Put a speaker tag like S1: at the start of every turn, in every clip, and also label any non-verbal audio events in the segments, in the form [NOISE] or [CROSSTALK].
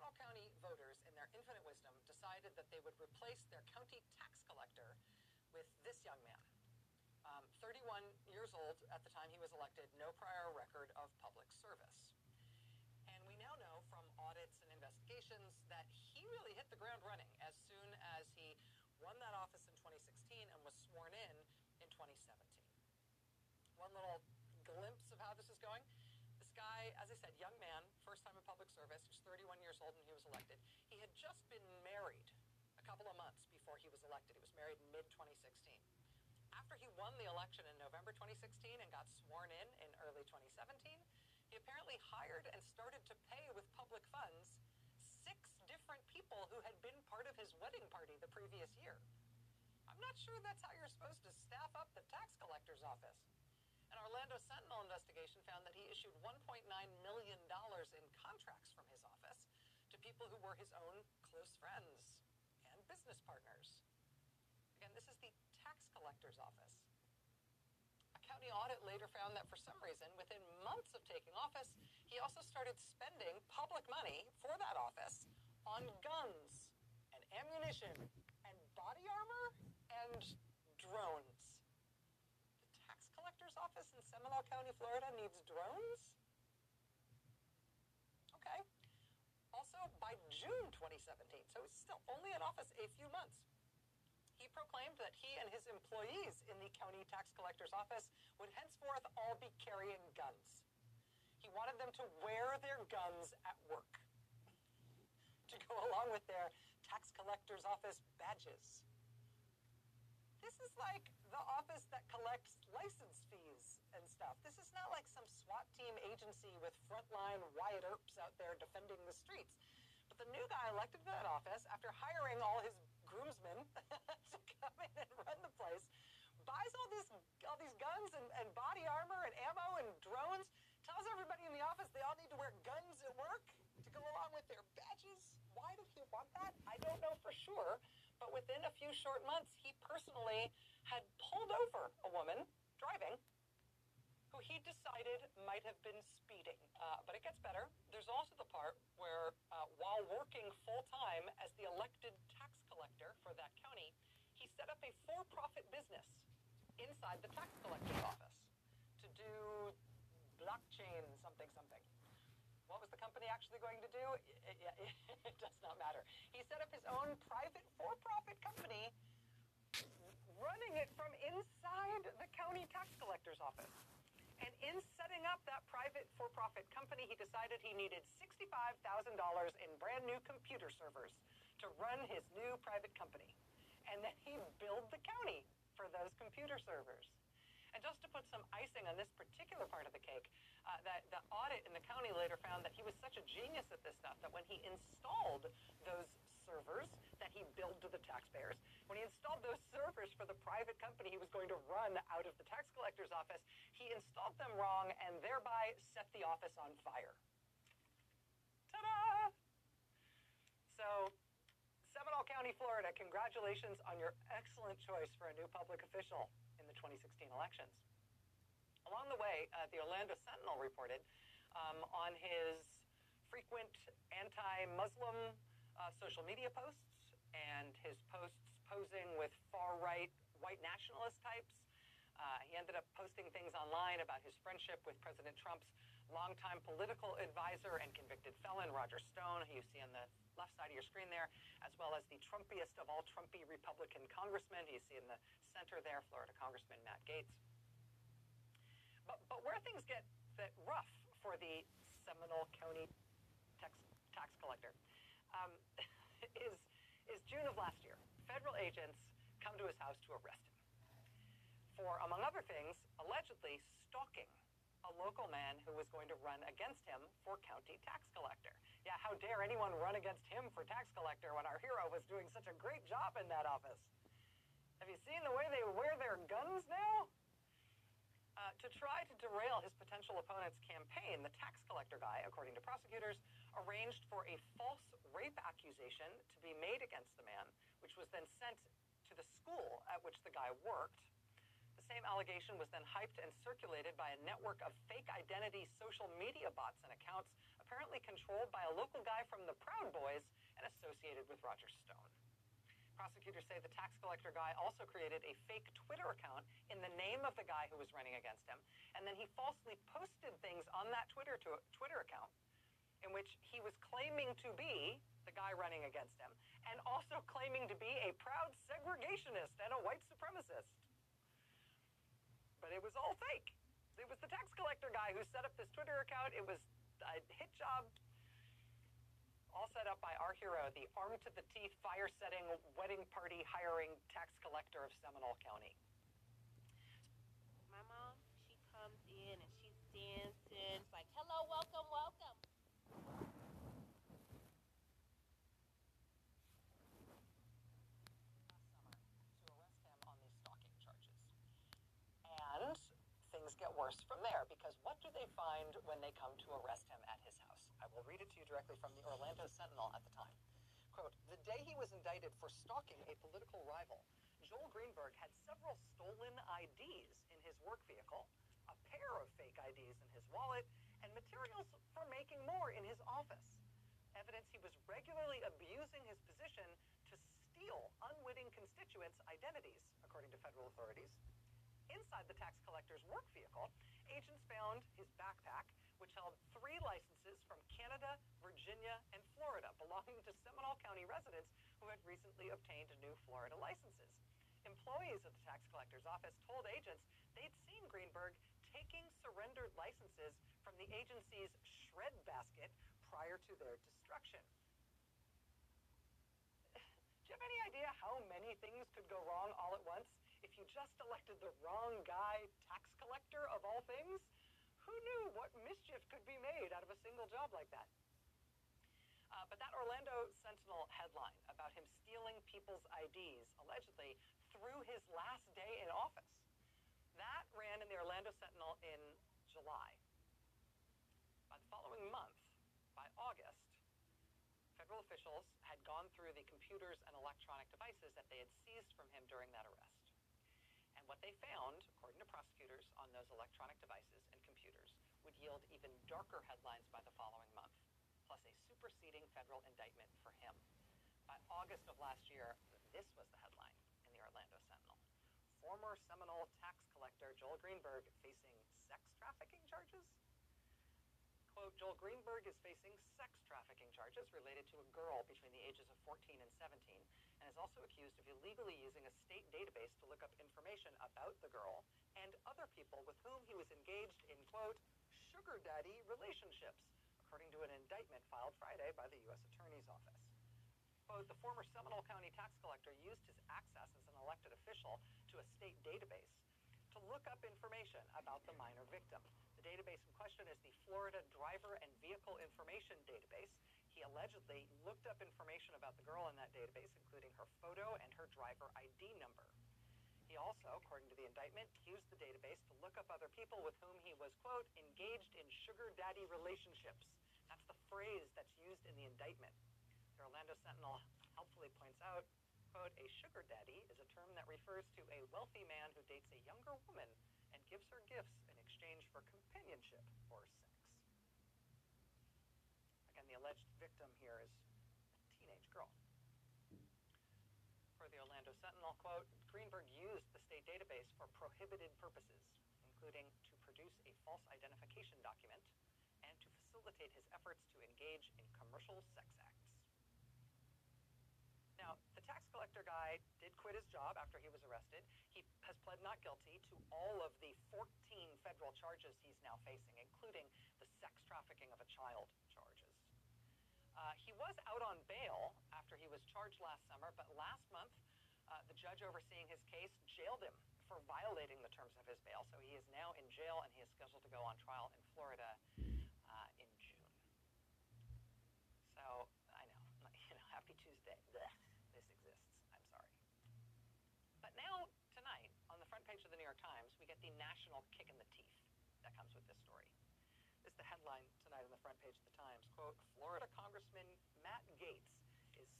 S1: Seminole County voters, in their infinite wisdom, decided that they would replace their county tax collector with this young man. Um, 31 years old at the time he was elected, no prior record of public service. And we now know from audits and investigations that he really hit the ground running as soon as he won that office in 2016 and was sworn in in 2017. One little glimpse of how this is going. This guy, as I said, young man, public service, he's 31 years old when he was elected. He had just been married a couple of months before he was elected. He was married mid 2016. After he won the election in November 2016 and got sworn in in early 2017, he apparently hired and started to pay with public funds six different people who had been part of his wedding party the previous year. I'm not sure that's how you're supposed to staff up the tax collector's office. An Orlando Sentinel investigation found that he issued $1.9 million in contracts from his office to people who were his own close friends and business partners. Again, this is the tax collector's office. A county audit later found that for some reason, within months of taking office, he also started spending public money for that office on guns and ammunition and body armor and drones collector's office in Seminole County, Florida needs drones? Okay. Also, by June 2017, so he's still only in office a few months, he proclaimed that he and his employees in the county tax collector's office would henceforth all be carrying guns. He wanted them to wear their guns at work to go [LAUGHS] along with their tax collector's office badges. This is like the office that collects license fees and stuff. This is not like some SWAT team agency with frontline Wyatt Earps out there defending the streets. But the new guy elected to that office after hiring all his groomsmen [LAUGHS] to come in and run the place, buys all these all these guns and, and body armor and ammo and drones, tells everybody in the office they all need to wear guns at work to go along with their badges. Why did he want that? I don't know for sure. But within a few short months, he personally had pulled over a woman driving he decided might have been speeding. Uh, but it gets better. There's also the part where, uh, while working full time as the elected tax collector for that county, he set up a for profit business inside the tax collector's office to do blockchain something something. What was the company actually going to do? It, it, [LAUGHS] it does not matter. He set up his own private for-profit company, running it from inside the county tax collector's office. And in setting up that private for-profit company, he decided he needed $65,000 in brand new computer servers to run his new private company. And then he billed the county for those computer servers. And just to put some icing on this particular part of the cake, uh, that the audit in the county later found that he was such a genius at this stuff that when he installed those servers that he billed to the taxpayers, when he installed those servers for the private company he was going to run out of the tax collector's office, he installed them wrong and thereby set the office on fire. Ta-da! So, Seminole County, Florida, congratulations on your excellent choice for a new public official in the 2016 elections. Along the way, uh, the Orlando Sentinel reported um, on his frequent anti-Muslim uh, social media posts and his posts posing with far-right white nationalist types. Uh, he ended up posting things online about his friendship with President Trump's longtime political advisor and convicted felon, Roger Stone, who you see on the left side of your screen there, as well as the Trumpiest of all Trumpy Republican congressmen. You see in the center there, Florida Congressman Matt Gaetz. But, but where things get, get rough for the Seminole County tax, tax collector um, [LAUGHS] is, is June of last year. Federal agents come to his house to arrest him for, among other things, allegedly stalking a local man who was going to run against him for county tax collector. Yeah, how dare anyone run against him for tax collector when our hero was doing such a great job in that office? Have you seen the way they wear their guns now? Uh, to try to derail his potential opponent's campaign, the tax collector guy, according to prosecutors, arranged for a false rape accusation to be made against the man, which was then sent to the school at which the guy worked The same allegation was then hyped and circulated by a network of fake identity social media bots and accounts apparently controlled by a local guy from the Proud Boys and associated with Roger Stone. Prosecutors say the tax collector guy also created a fake Twitter account in the name of the guy who was running against him, and then he falsely posted things on that Twitter to, Twitter account in which he was claiming to be the guy running against him, and also claiming to be a proud segregationist and a white supremacist. But it was all fake. It was the tax collector guy who set up this Twitter account. It was a hit job all set up by our hero, the arm to the teeth, fire setting, wedding party hiring tax collector of Seminole County.
S2: My mom, she comes in and she's dancing. It's like, hello, welcome, welcome.
S1: Last summer to arrest him on these stalking charges. And from there because what do they find when they come to arrest him at his house? I will read it to you directly from the Orlando Sentinel at the time. Quote, the day he was indicted for stalking a political rival, Joel Greenberg had several stolen IDs in his work vehicle, a pair of fake IDs in his wallet, and materials for making more in his office. Evidence he was regularly abusing his position to steal unwitting constituents' identities, according to federal authorities. Inside the tax collector's work agents found his backpack, which held three licenses from Canada, Virginia, and Florida, [LAUGHS] belonging to Seminole County residents who had recently obtained new Florida licenses. Employees of the tax collector's office told agents they'd seen Greenberg taking surrendered licenses from the agency's shred basket prior to their destruction. [SIGHS] Do you have any idea how many things could go wrong all at once you just elected the wrong guy tax collector of all things? Who knew what mischief could be made out of a single job like that? Uh, but that Orlando Sentinel headline about him stealing people's IDs, allegedly through his last day in office, that ran in the Orlando Sentinel in July. By the following month, by August, federal officials had gone through the computers and electronic devices that they had seized from him during that arrest. What they found, according to prosecutors, on those electronic devices and computers would yield even darker headlines by the following month, plus a superseding federal indictment for him. By August of last year, this was the headline in the Orlando Sentinel. Former Seminole tax collector Joel Greenberg facing sex trafficking charges? Quote, Joel Greenberg is facing sex trafficking charges related to a girl between the ages of 14 and 17 and is also accused of illegally using a state database to look up information about the girl and other people with whom he was engaged in, quote, sugar daddy relationships, according to an indictment filed Friday by the U.S. Attorney's Office. Quote, the former Seminole County tax collector used his access as an elected official to a state database to look up information about the minor victim. The database in question is the Florida Driver and Vehicle Information Database. He allegedly looked up information about the girl in that database, including her photo and her driver ID number. He also, according to the indictment, used the database to look up other people with whom he was, quote, engaged in sugar daddy relationships. That's the phrase that's used in the indictment. The Orlando Sentinel helpfully points out, quote, a sugar daddy is a term that refers to a wealthy man who dates a younger woman and gives her gifts in exchange for companionship or sex. Again, the alleged victim here is a teenage girl. The Orlando Sentinel, quote, Greenberg used the state database for prohibited purposes, including to produce a false identification document and to facilitate his efforts to engage in commercial sex acts. Now, the tax collector guy did quit his job after he was arrested. He has pled not guilty to all of the 14 federal charges he's now facing, including the sex trafficking of a child charges. Uh, he was out on bail after he was last month, uh, the judge overseeing his case jailed him for violating the terms of his bail. So he is now in jail and he is scheduled to go on trial in Florida uh, in June. So I know, [LAUGHS] you know, happy Tuesday. Blech, this exists. I'm sorry. But now, tonight, on the front page of the New York Times, we get the national kick in the teeth that comes with this story. This is the headline tonight on the front page of the Times. Quote, Florida Congressman Matt Gaetz is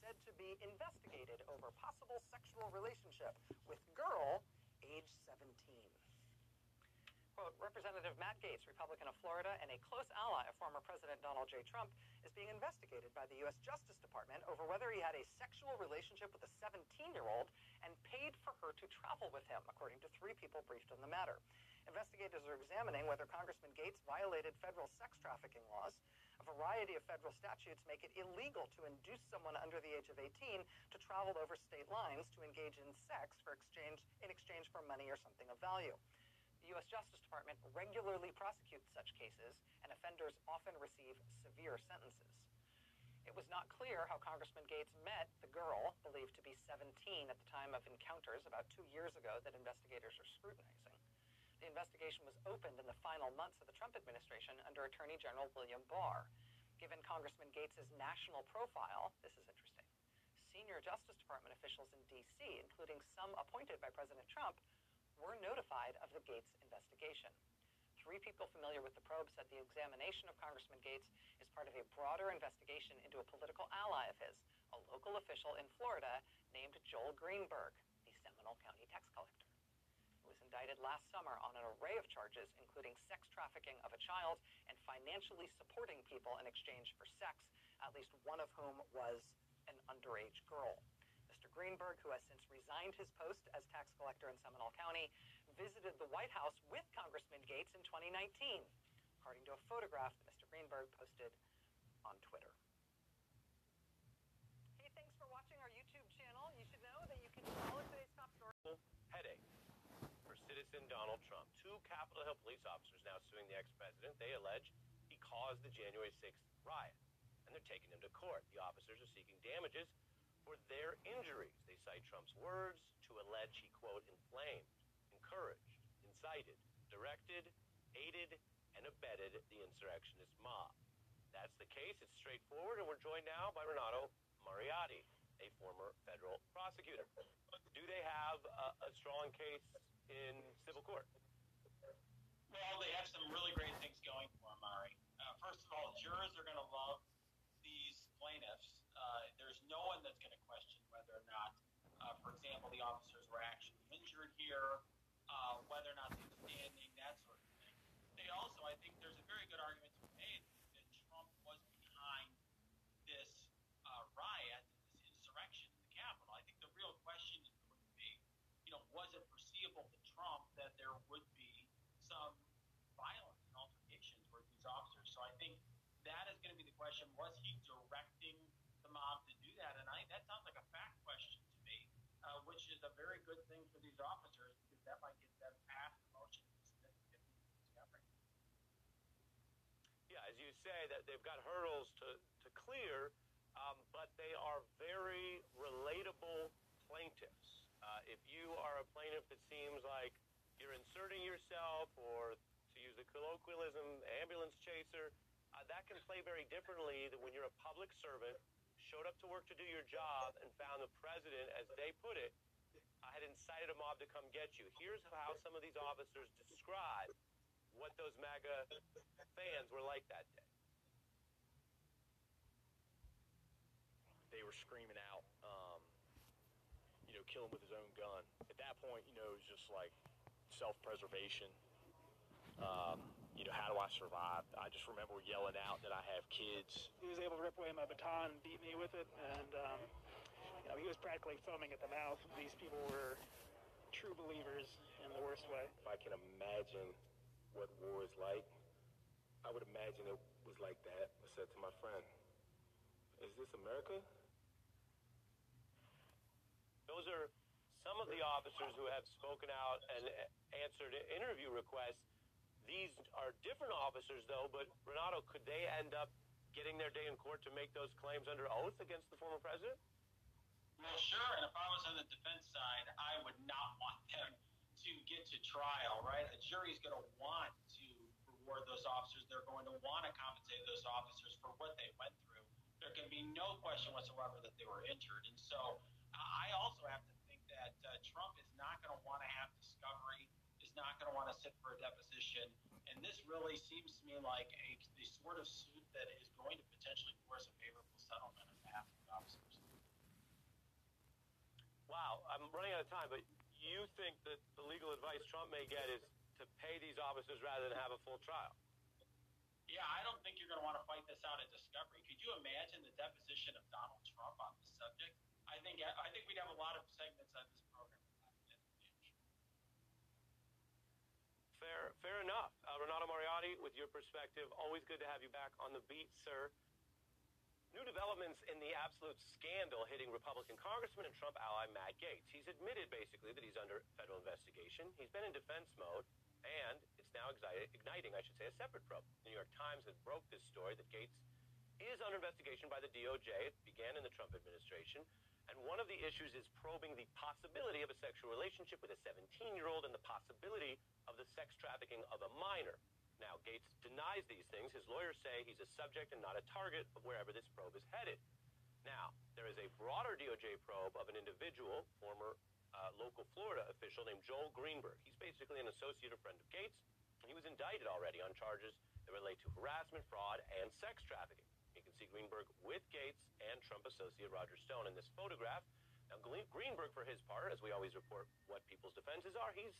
S1: said to be investigated over possible sexual relationship with girl age 17. quote, Representative Matt Gaetz, Republican of Florida and a close ally of former President Donald J. Trump, is being investigated by the U.S. Justice Department over whether he had a sexual relationship with a 17-year-old and paid for her to travel with him, according to three people briefed on the matter. Investigators are examining whether Congressman Gaetz violated federal sex trafficking laws. A variety of federal statutes make it illegal to induce someone under the age of 18 to travel over state lines to engage in sex for exchange in exchange for money or something of value. The U.S. Justice Department regularly prosecutes such cases, and offenders often receive severe sentences. It was not clear how Congressman Gaetz met the girl, believed to be 17 at the time of encounters about two years ago, that investigators are scrutinizing. The investigation was opened in the final months of the Trump administration under Attorney General William Barr. Given Congressman Gaetz' national profile, this is interesting. Senior Justice Department officials in D.C., including some appointed by President Trump, were notified of the Gaetz investigation. Three people familiar with the probe said the examination of Congressman Gaetz is part of a broader investigation into a political ally of his, a local official in Florida named Joel Greenberg, the Seminole County tax collector. Indicted last summer on an array of charges, including sex trafficking of a child and financially supporting people in exchange for sex, at least one of whom was an underage girl. Mr. Greenberg, who has since resigned his post as tax collector in Seminole County, visited the White House with Congressman Gaetz in 2019, according to a photograph that Mr. Greenberg posted on Twitter. Hey, thanks for watching our YouTube channel. You should know that you can follow
S3: citizen Donald Trump. Two Capitol Hill police officers now suing the ex-president. They allege he caused the January 6th riot, and they're taking him to court. The officers are seeking damages for their injuries. They cite Trump's words to allege he, quote, inflamed, encouraged, incited, directed, aided, and abetted the insurrectionist mob. That's the case. It's straightforward, and we're joined now by Renato Mariotti, a former federal prosecutor. Do they have a, a strong case in civil court?
S4: Well, they have some really great things going for them, Mari. Uh, first of all, jurors are going to love these plaintiffs. Uh, there's no one that's going to question whether or not, uh, for example, the officers were actually injured here, uh, whether or not they were standing, that sort of thing. They also, I think, there's a very good argument to be made that Trump was behind this uh, riot, this insurrection in the Capitol. I think the real question is going to be, you know, was it foreseeable to Trump that there would be some violence and altercations with these officers? So I think that is going to be the question. Was he directing the mob to do that? And I, that sounds like a fact question to me, uh, which is a very good thing for these officers because that might get them past the motion.
S3: Yeah, as you say, that they've got hurdles to, to clear, um, but they are very relatable plaintiffs. Uh, if you are a plaintiff that seems like you're inserting yourself, or to use a colloquialism, ambulance chaser, uh, that can play very differently than when you're a public servant, showed up to work to do your job, and found the president, as they put it, had incited a mob to come get you. Here's how some of these officers describe what those MAGA fans were like that day.
S5: They were screaming out, um, you know, kill him with his own gun. At that point, you know, it was just like self-preservation. Um, you know, how do I survive? I just remember yelling out that I have kids.
S6: He was able to rip away my baton and beat me with it, and um, you know, he was practically foaming at the mouth. These people were true believers in the worst way.
S5: If I can imagine what war is like, I would imagine it was like that. I said to my friend, "Is this America?"
S3: Those are some of the officers who have spoken out and answered interview requests. These are different officers, though, but Renato, could they end up getting their day in court to make those claims under oath against the former president?
S4: Well, sure. And if I was on the defense side, I would not want them to get to trial, right? A jury's going to want to reward those officers. They're going to want to compensate those officers for what they went through. There can be no question whatsoever that they were injured. And so I also have to think that uh, Trump is not going to want to have discovery, is not going to want to sit for a deposition. And this really seems to me like a the sort of suit that is going to potentially force a favorable settlement on behalf of the officers.
S3: Wow, I'm running out of time, but you think that the legal advice Trump may get is to pay these officers rather than have a full trial.
S4: Yeah, I don't think you're going to want to fight this out at discovery. Could you imagine the deposition of Donald Trump on this subject? I think I think we'd have a lot of segments on this program.
S3: Fair, fair enough. Uh, Renato Mariotti, with your perspective, always good to have you back on the beat, sir. New developments in the absolute scandal hitting Republican Congressman and Trump ally Matt Gaetz. He's admitted basically that he's under federal investigation. He's been in defense mode, and it's now igniting, I should say, a separate probe. The New York Times has broke this story that Gaetz is under investigation by the DOJ. It began in the Trump administration. And one of the issues is probing the possibility of a sexual relationship with a 17 year old and the possibility of the sex trafficking of a minor. Now, Gaetz denies these things. His lawyers say he's a subject and not a target of wherever this probe is headed. Now, there is a broader DOJ probe of an individual, former uh, local Florida official named Joel Greenberg. He's basically an associate or friend of Gaetz. He was indicted already on charges that relate to harassment, fraud, and sex trafficking. You can see Greenberg with Gaetz and Trump associate Roger Stone in this photograph. Now, Greenberg, for his part, as we always report what people's defenses are, he's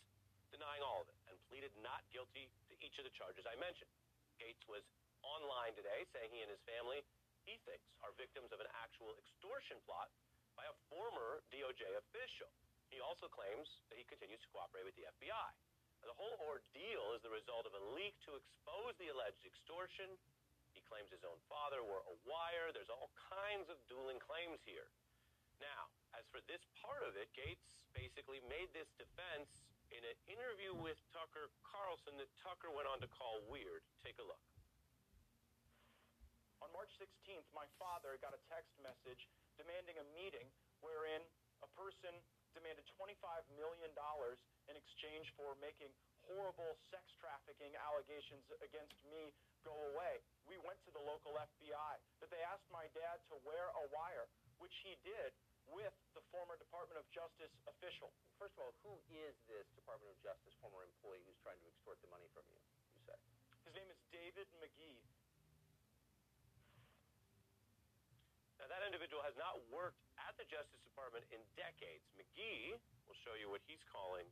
S3: denying all of it and pleaded not guilty to each of the charges I mentioned. Gaetz was online today saying he and his family, he thinks, are victims of an actual extortion plot by a former DOJ official. He also claims that he continues to cooperate with the FBI. The whole ordeal is the result of a leak to expose the alleged extortion. He claims his own father wore a wire. There's all kinds of dueling claims here. Now, as for this part of it, Gaetz basically made this defense in an interview with Tucker Carlson that Tucker went on to call weird. Take a look.
S7: On March 16th, my father got a text message demanding a meeting wherein a person demanded $25 million in exchange for making horrible sex trafficking allegations against me go away. We went to the local FBI, that they asked my dad to wear a wire, which he did with the former Department of Justice official.
S3: First of all, who is this Department of Justice former employee who's trying to extort the money from you, you say?
S7: His name is David McGee.
S3: Now, that individual has not worked at the Justice Department in decades. McGee will show you what he's calling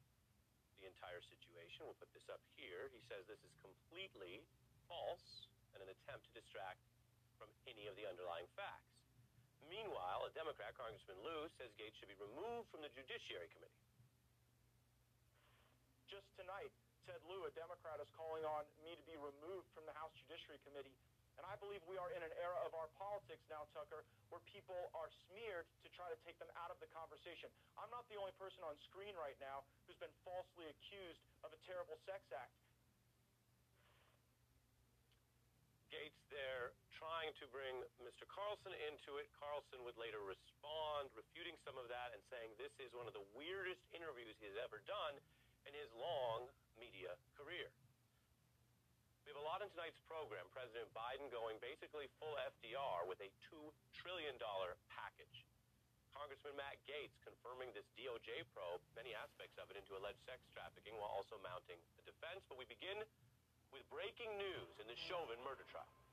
S3: the entire situation. We'll put this up here. He says this is completely false and an attempt to distract from any of the underlying facts. Meanwhile, a Democrat, Congressman Lieu, says Gaetz should be removed from the Judiciary Committee.
S7: Just tonight, Ted Lieu, a Democrat, is calling on me to be removed from the House Judiciary Committee. And I believe we are in an era of our politics now, Tucker, where people are smeared to try to take them out of the conversation. I'm not the only person on screen right now who's been falsely accused of a terrible sex act.
S3: Gaetz there trying to bring Mr. Carlson into it. Carlson would later respond, refuting some of that and saying this is one of the weirdest interviews he has ever done in his long media career. We have a lot in tonight's program. President Biden going basically full FDR with a $2 trillion package. Congressman Matt Gaetz confirming this DOJ probe, many aspects of it, into alleged sex trafficking while also mounting a defense. But we begin with breaking news in the Chauvin murder trial.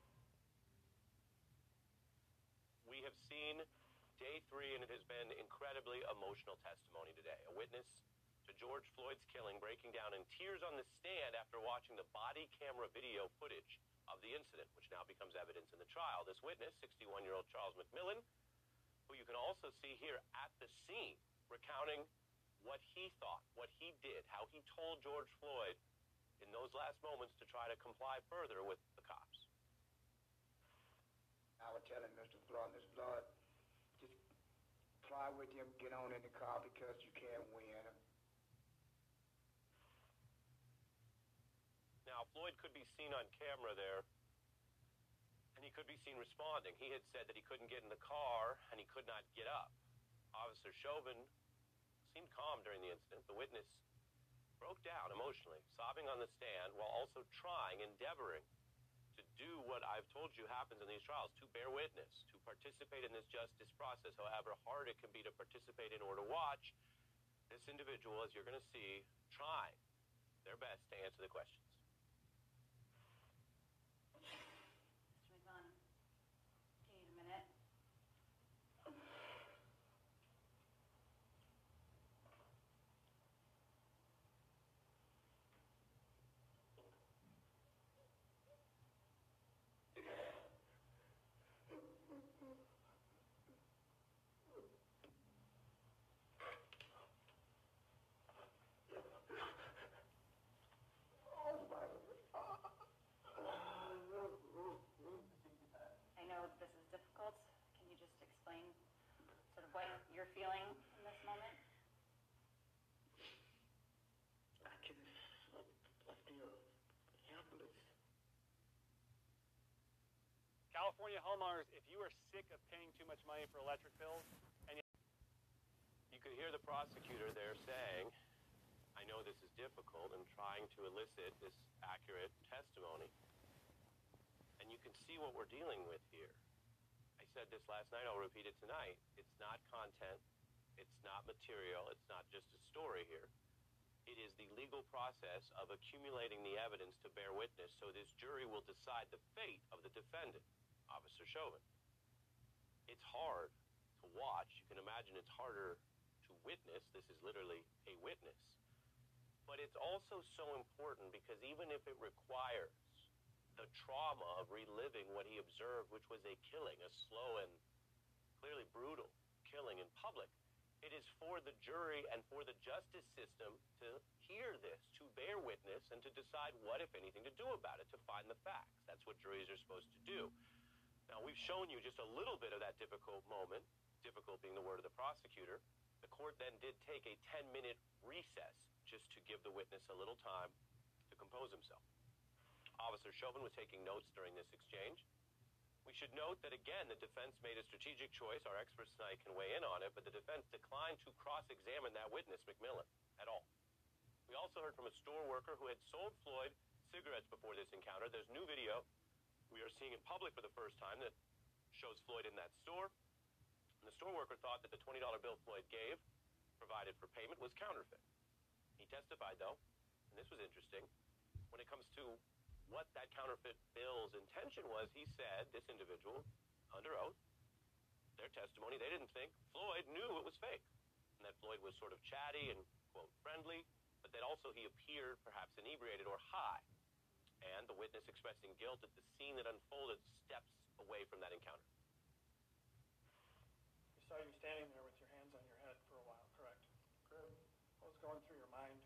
S3: We have seen day three, and it has been incredibly emotional testimony today. A witness to George Floyd's killing breaking down in tears on the stand after watching the body camera video footage of the incident, which now becomes evidence in the trial. This witness, 61 year old Charles McMillian, who you can also see here at the scene, recounting what he thought, what he did, how he told George Floyd in those last moments to try to comply further with the cops.
S8: I was telling Mr. Floyd, Mr. Floyd, just fly with him, get on in the car because you can't win.
S3: Now, Floyd could be seen on camera there, and he could be seen responding. He had said that he couldn't get in the car and he could not get up. Officer Chauvin seemed calm during the incident. The witness broke down emotionally, sobbing on the stand while also trying, endeavoring do what I've told you happens in these trials to bear witness, to participate in this justice process, however hard it can be to participate in or to watch. This individual, as you're going to see, trying their best to answer the questions.
S6: California homeowners, if you are sick of paying too much money for electric bills, and
S3: You could hear the prosecutor there saying, I know this is difficult, and trying to elicit this accurate testimony. And you can see what we're dealing with here. I said this last night, I'll repeat it tonight. It's not content, it's not material, it's not just a story here. It is the legal process of accumulating the evidence to bear witness so this jury will decide the fate of the defendant, Officer Chauvin. It's hard to watch. You can imagine it's harder to witness. This is literally a witness. But it's also so important because even if it requires the trauma of reliving what he observed, which was a killing, a slow and clearly brutal killing in public, it is for the jury and for the justice system to hear this, to bear witness, and to decide what, if anything, to do about it, to find the facts. That's what juries are supposed to do. Now, we've shown you just a little bit of that difficult moment, difficult being the word of the prosecutor. The court then did take a 10 minute recess just to give the witness a little time to compose himself. Officer Chauvin was taking notes during this exchange. We should note that again, the defense made a strategic choice. Our experts tonight can weigh in on it, but the defense declined to cross examine that witness, McMillian, at all. We also heard from a store worker who had sold Floyd cigarettes before this encounter. There's new video we are seeing in public for the first time that shows Floyd in that store. And the store worker thought that the $20 bill Floyd gave, provided for payment, was counterfeit. He testified, though, and this was interesting, when it comes to what that counterfeit bill's intention was, he said, this individual, under oath, their testimony, they didn't think Floyd knew it was fake. And that Floyd was sort of chatty and, quote, friendly, but that also he appeared perhaps inebriated or high. And the witness expressing guilt at the scene that unfolded steps away from that encounter.
S6: you saw you standing there with your hands on your head for a while, correct? What was going through your mind